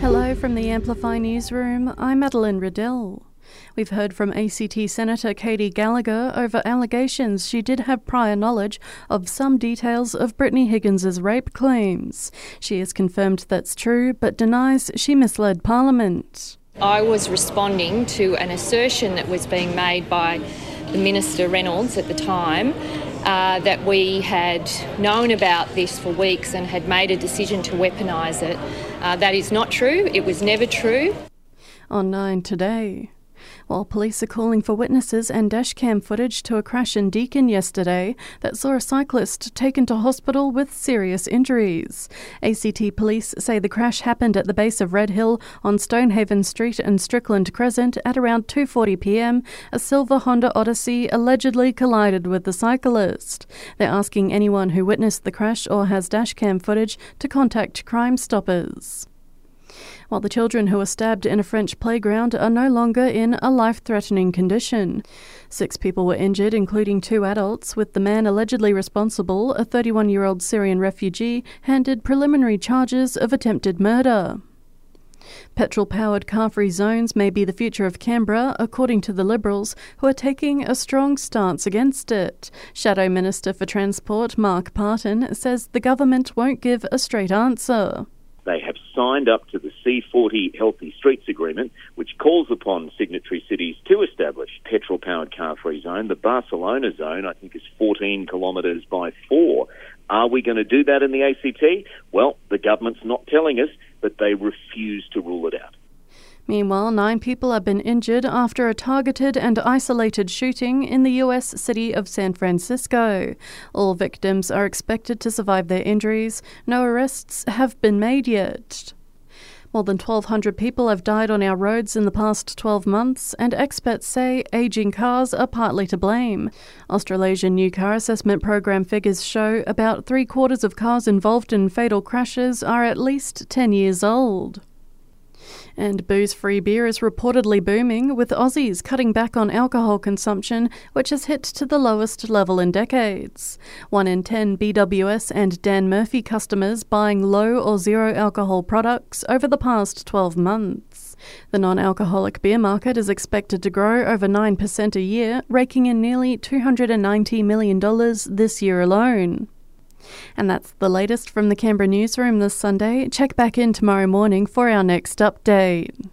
Hello from the Amplify newsroom. I'm Madeline Riddell. We've heard from ACT Senator Katy Gallagher over allegations she did have prior knowledge of some details of Brittany Higgins's rape claims. She has confirmed that's true, but denies she misled Parliament. I was responding to an assertion that was being made by the Minister Reynolds at the time uh, that we had known about this for weeks and had made a decision to weaponise it. Uh, that is not true. It was never true. On 9 today. While police are calling for witnesses and dashcam footage to a crash in Deakin yesterday that saw a cyclist taken to hospital with serious injuries. ACT police say the crash happened at the base of Red Hill on Stonehaven Street and Strickland Crescent at around 2:40 p.m. A silver Honda Odyssey allegedly collided with the cyclist. They're asking anyone who witnessed the crash or has dashcam footage to contact Crime Stoppers while the children who were stabbed in a French playground are no longer in a life threatening condition. Six people were injured, including two adults, with the man allegedly responsible, a 31 year old Syrian refugee, handed preliminary charges of attempted murder. Petrol powered car free zones may be the future of Canberra, according to the Liberals, who are taking a strong stance against it. Shadow Minister for Transport Mark Parton says the government won't give a straight answer. Signed up to the C40 Healthy Streets Agreement, which calls upon signatory cities to establish petrol powered car free zone. The Barcelona zone, I think, is 14 kilometres by four. Are we going to do that in the ACT? Well, the government's not telling us, but they refuse to rule it out. Meanwhile, nine people have been injured after a targeted and isolated shooting in the U.S. city of San Francisco. All victims are expected to survive their injuries. No arrests have been made yet. More than 1,200 people have died on our roads in the past 12 months, and experts say ageing cars are partly to blame. Australasian New Car Assessment Program figures show about three quarters of cars involved in fatal crashes are at least 10 years old. And booze free beer is reportedly booming, with Aussies cutting back on alcohol consumption, which has hit to the lowest level in decades. One in 10 BWS and Dan Murphy customers buying low or zero alcohol products over the past 12 months. The non alcoholic beer market is expected to grow over 9% a year, raking in nearly $290 million this year alone. And that's the latest from the Canberra newsroom this Sunday. Check back in tomorrow morning for our next update.